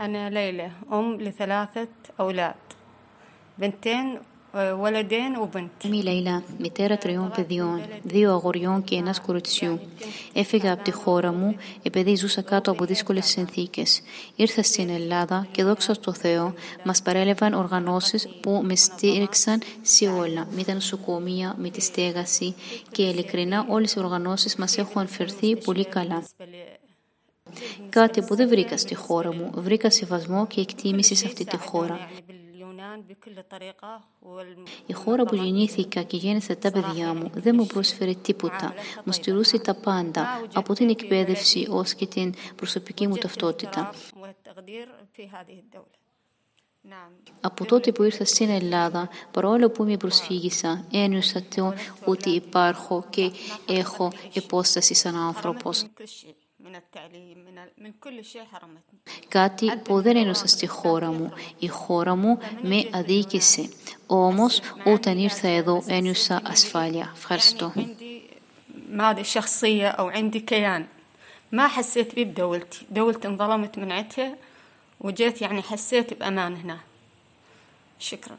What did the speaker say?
أنا ليلى أم لثلاثة أولاد بنتين ولدين وبنت Είμαι η Λαϊλά, μητέρα τριών παιδιών, δύο αγοριών και ένας κοριτσιού. Έφυγα από τη χώρα μου επειδή ζούσα κάτω από δύσκολες συνθήκες. Ήρθα στην Ελλάδα και δόξα στο Θεό μας παρέλαβαν οργανώσεις που με στήριξαν σε όλα, με τα νοσοκομεία, με τη στέγαση και ειλικρινά όλες οι οργανώσεις μας έχουν φερθεί πολύ καλά. Κάτι που δεν βρήκα στη χώρα μου, βρήκα σεβασμό και εκτίμηση σε αυτή τη χώρα. Η χώρα που γεννήθηκα και γέννησα τα παιδιά μου δεν μου πρόσφερε τίποτα. Μου στηρούσε τα πάντα, από την εκπαίδευση ως και την προσωπική μου ταυτότητα. Από τότε που ήρθα στην Ελλάδα, παρόλο που είμαι προσφύγησα, ένιωσα το ότι υπάρχω και έχω υπόσταση σαν άνθρωπος. Κάτι που δεν ένιωσα στη χώρα μου. Η χώρα μου με αδίκησε. Όμως όταν ήρθα εδώ ένιωσα ασφάλεια. Ευχαριστώ. ماضي شخصية أو عندي كيان ما حسيت بيه بدولتي دولتي انظلمت من عندها وجيت يعني حسيت بأمان هنا شكرا